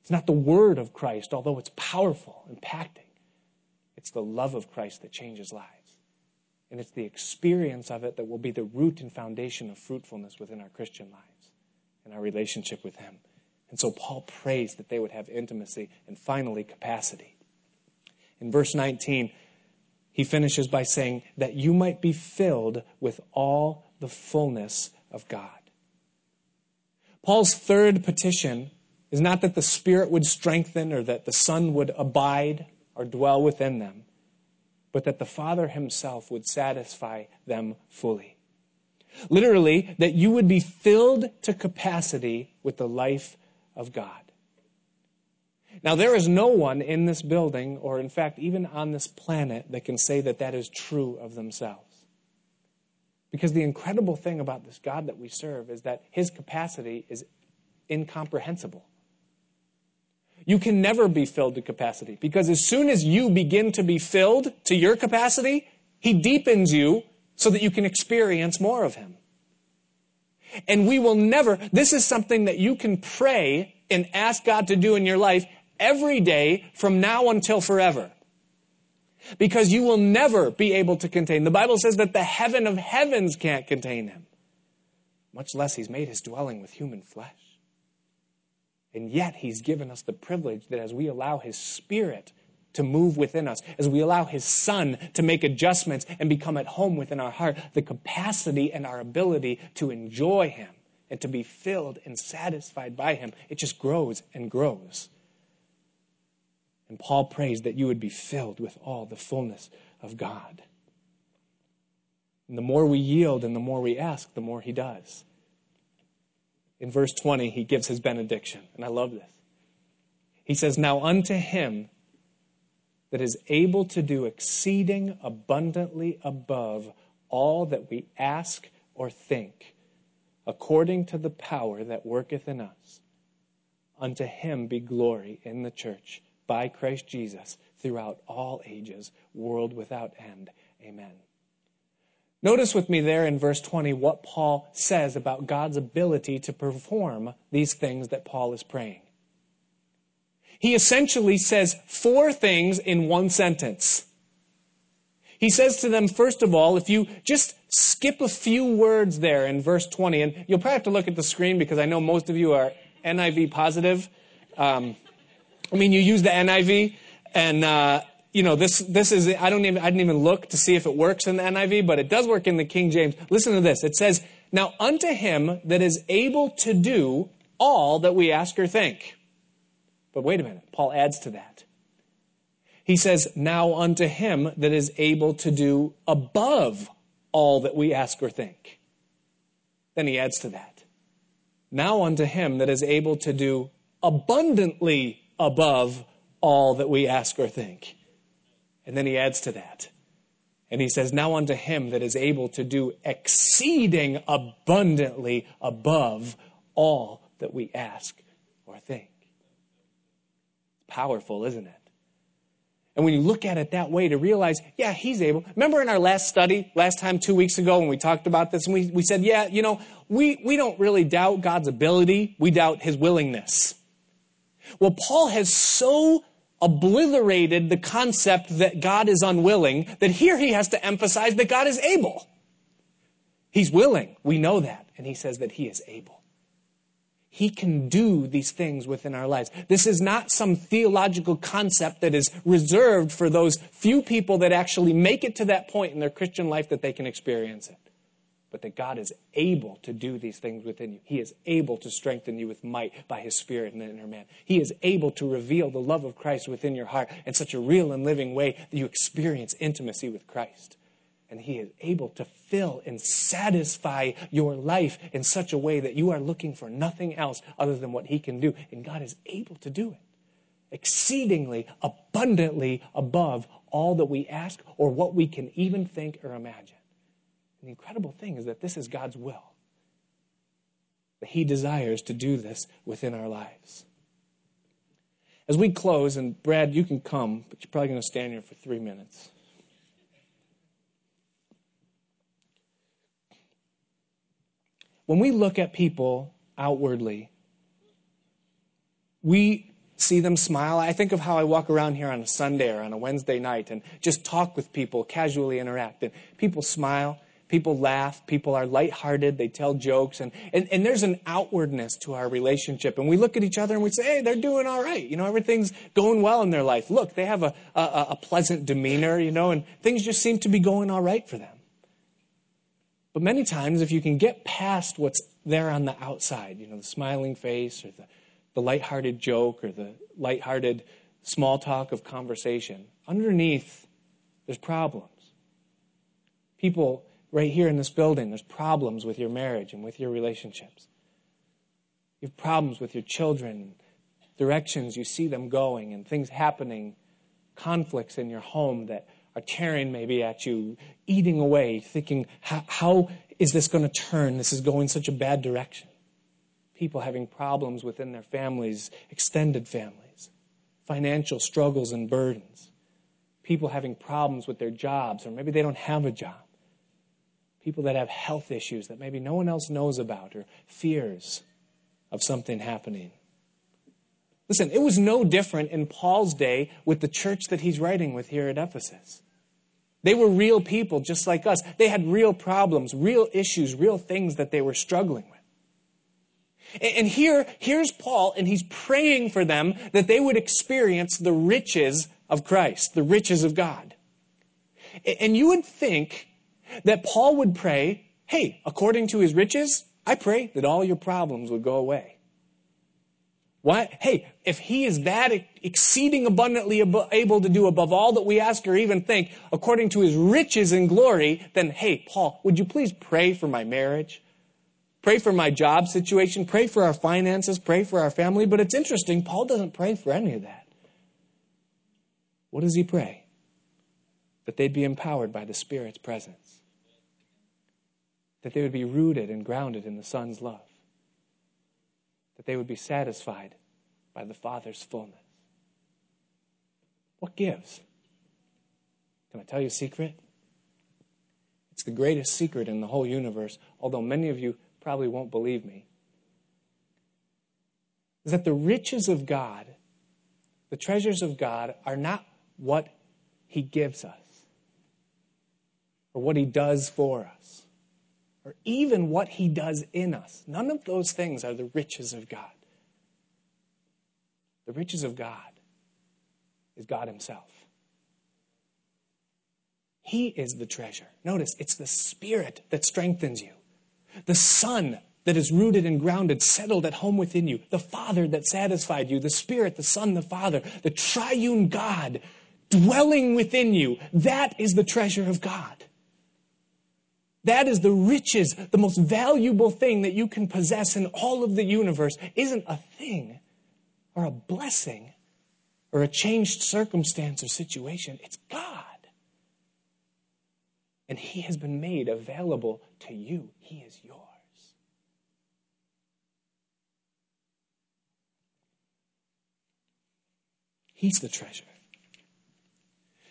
It's not the word of Christ, although it's powerful, impacting. It's the love of Christ that changes lives. And it's the experience of it that will be the root and foundation of fruitfulness within our Christian lives and our relationship with Him. And so Paul prays that they would have intimacy and finally capacity. In verse 19, he finishes by saying that you might be filled with all the fullness of God. Paul's third petition is not that the Spirit would strengthen or that the Son would abide or dwell within them but that the Father Himself would satisfy them fully. Literally, that you would be filled to capacity with the life of God. Now, there is no one in this building, or in fact, even on this planet, that can say that that is true of themselves. Because the incredible thing about this God that we serve is that His capacity is incomprehensible. You can never be filled to capacity because as soon as you begin to be filled to your capacity, He deepens you so that you can experience more of Him. And we will never, this is something that you can pray and ask God to do in your life every day from now until forever. Because you will never be able to contain. The Bible says that the heaven of heavens can't contain him, much less he's made his dwelling with human flesh. And yet, He's given us the privilege that as we allow His Spirit to move within us, as we allow His Son to make adjustments and become at home within our heart, the capacity and our ability to enjoy Him and to be filled and satisfied by Him, it just grows and grows. And Paul prays that you would be filled with all the fullness of God. And the more we yield and the more we ask, the more He does in verse 20, he gives his benediction. And I love this. He says, Now unto him that is able to do exceeding abundantly above all that we ask or think, according to the power that worketh in us, unto him be glory in the church by Christ Jesus throughout all ages, world without end. Amen. Notice with me there in verse 20 what Paul says about God's ability to perform these things that Paul is praying. He essentially says four things in one sentence. He says to them, first of all, if you just skip a few words there in verse 20, and you'll probably have to look at the screen because I know most of you are NIV positive. Um, I mean, you use the NIV, and uh, you know, this, this is, I don't even, I didn't even look to see if it works in the NIV, but it does work in the King James. Listen to this. It says, Now unto him that is able to do all that we ask or think. But wait a minute. Paul adds to that. He says, Now unto him that is able to do above all that we ask or think. Then he adds to that. Now unto him that is able to do abundantly above all that we ask or think. And then he adds to that. And he says, Now unto him that is able to do exceeding abundantly above all that we ask or think. Powerful, isn't it? And when you look at it that way, to realize, yeah, he's able. Remember in our last study, last time, two weeks ago, when we talked about this, and we, we said, yeah, you know, we, we don't really doubt God's ability, we doubt his willingness. Well, Paul has so obliterated the concept that God is unwilling, that here he has to emphasize that God is able. He's willing. We know that. And he says that he is able. He can do these things within our lives. This is not some theological concept that is reserved for those few people that actually make it to that point in their Christian life that they can experience it but that God is able to do these things within you. He is able to strengthen you with might by His Spirit in the inner man. He is able to reveal the love of Christ within your heart in such a real and living way that you experience intimacy with Christ. And He is able to fill and satisfy your life in such a way that you are looking for nothing else other than what He can do. And God is able to do it exceedingly, abundantly above all that we ask or what we can even think or imagine. The incredible thing is that this is God's will. That He desires to do this within our lives. As we close, and Brad, you can come, but you're probably going to stand here for three minutes. When we look at people outwardly, we see them smile. I think of how I walk around here on a Sunday or on a Wednesday night and just talk with people, casually interact, and people smile People laugh. People are lighthearted. They tell jokes. And, and, and there's an outwardness to our relationship. And we look at each other and we say, hey, they're doing all right. You know, everything's going well in their life. Look, they have a, a, a pleasant demeanor, you know, and things just seem to be going all right for them. But many times, if you can get past what's there on the outside, you know, the smiling face or the, the lighthearted joke or the lighthearted small talk of conversation, underneath, there's problems. People right here in this building, there's problems with your marriage and with your relationships. You have problems with your children, directions you see them going, and things happening, conflicts in your home that are tearing maybe at you, eating away, thinking, how, is this going to turn? This is going such a bad direction. People having problems within their families, extended families, financial struggles and burdens. People having problems with their jobs, or maybe they don't have a job people that have health issues that maybe no one else knows about or fears of something happening. Listen, it was no different in Paul's day with the church that he's writing with here at Ephesus. They were real people just like us. They had real problems, real issues, real things that they were struggling with. And here, here's Paul, and he's praying for them that they would experience the riches of Christ, the riches of God. And you would think that Paul would pray, hey, according to his riches, I pray that all your problems would go away. What? Hey, if he is that exceeding abundantly able to do above all that we ask or even think, according to his riches and glory, then hey, Paul, would you please pray for my marriage? Pray for my job situation. Pray for our finances. Pray for our family. But it's interesting, Paul doesn't pray for any of that. What does he pray? That they'd be empowered by the Spirit's presence that they would be rooted and grounded in the Son's love, that they would be satisfied by the Father's fullness. What gives? Can I tell you a secret? It's the greatest secret in the whole universe, although many of you probably won't believe me. Is that the riches of God, the treasures of God, are not what He gives us or what He does for us or even what He does in us. None of those things are the riches of God. The riches of God is God Himself. He is the treasure. Notice, it's the Spirit that strengthens you, the Son that is rooted and grounded, settled at home within you, the Father that satisfied you, the Spirit, the Son, the Father, the triune God dwelling within you. That is the treasure of God. That is the riches, the most valuable thing that you can possess in all of the universe isn't a thing or a blessing or a changed circumstance or situation. It's God. And He has been made available to you, He is yours. He's the treasure.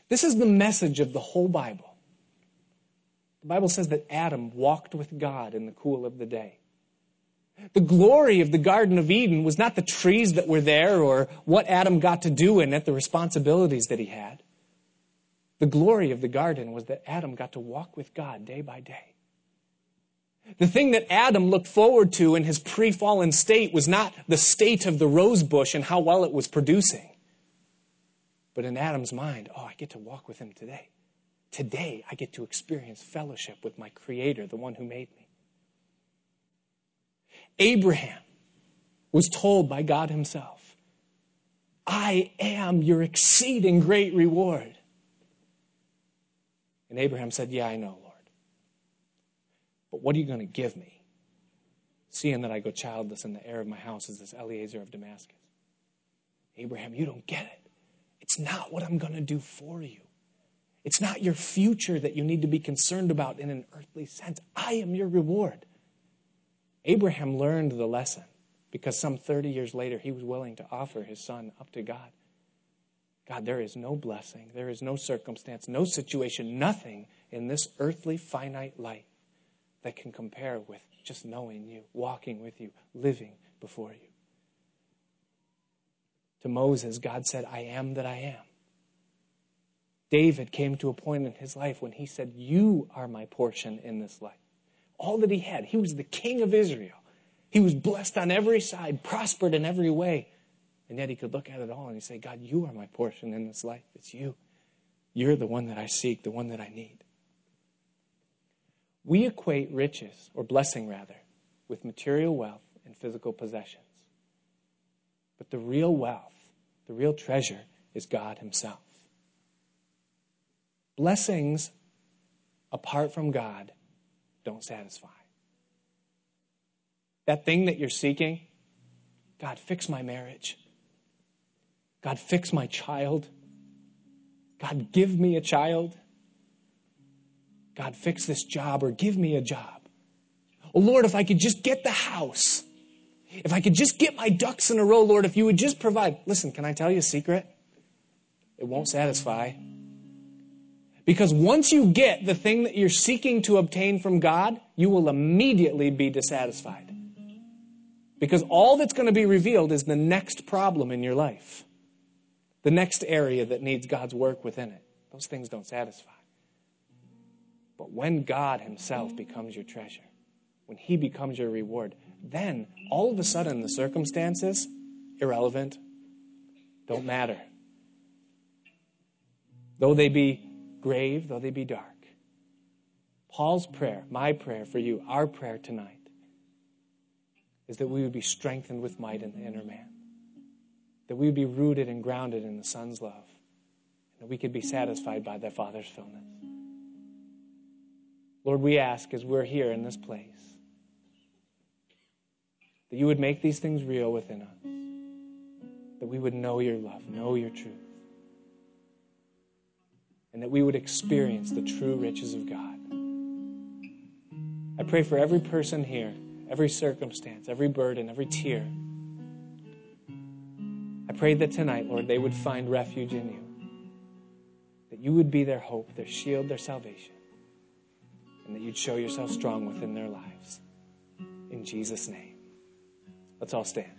This is the message of the whole Bible. The Bible says that Adam walked with God in the cool of the day. The glory of the Garden of Eden was not the trees that were there or what Adam got to do in it, the responsibilities that he had. The glory of the garden was that Adam got to walk with God day by day. The thing that Adam looked forward to in his pre fallen state was not the state of the rose bush and how well it was producing. But in Adam's mind, oh, I get to walk with him today. Today, I get to experience fellowship with my Creator, the one who made me. Abraham was told by God Himself, I am your exceeding great reward. And Abraham said, Yeah, I know, Lord. But what are you going to give me? Seeing that I go childless and the heir of my house is this Eliezer of Damascus. Abraham, you don't get it. It's not what I'm going to do for you. It's not your future that you need to be concerned about in an earthly sense. I am your reward. Abraham learned the lesson because some 30 years later he was willing to offer his son up to God. God, there is no blessing, there is no circumstance, no situation, nothing in this earthly finite life that can compare with just knowing you, walking with you, living before you. To Moses, God said, I am that I am. David came to a point in his life when he said, You are my portion in this life. All that he had, he was the king of Israel. He was blessed on every side, prospered in every way. And yet he could look at it all and he say, God, you are my portion in this life. It's you. You're the one that I seek, the one that I need. We equate riches, or blessing rather, with material wealth and physical possessions. But the real wealth, the real treasure, is God Himself. Blessings apart from God don't satisfy. That thing that you're seeking, God, fix my marriage. God, fix my child. God, give me a child. God, fix this job or give me a job. Oh, Lord, if I could just get the house. If I could just get my ducks in a row, Lord, if you would just provide. Listen, can I tell you a secret? It won't satisfy. Because once you get the thing that you're seeking to obtain from God, you will immediately be dissatisfied. Because all that's going to be revealed is the next problem in your life, the next area that needs God's work within it. Those things don't satisfy. But when God Himself becomes your treasure, when He becomes your reward, then all of a sudden the circumstances, irrelevant, don't matter. Though they be grave though they be dark. Paul's prayer, my prayer for you, our prayer tonight, is that we would be strengthened with might in the inner man, that we would be rooted and grounded in the Son's love, and that we could be satisfied by the Father's fullness. Lord, we ask as we're here in this place that you would make these things real within us, that we would know your love, know your truth and that we would experience the true riches of God. I pray for every person here, every circumstance, every burden, every tear. I pray that tonight, Lord, they would find refuge in you, that you would be their hope, their shield, their salvation, and that you'd show yourself strong within their lives. In Jesus' name. Let's all stand.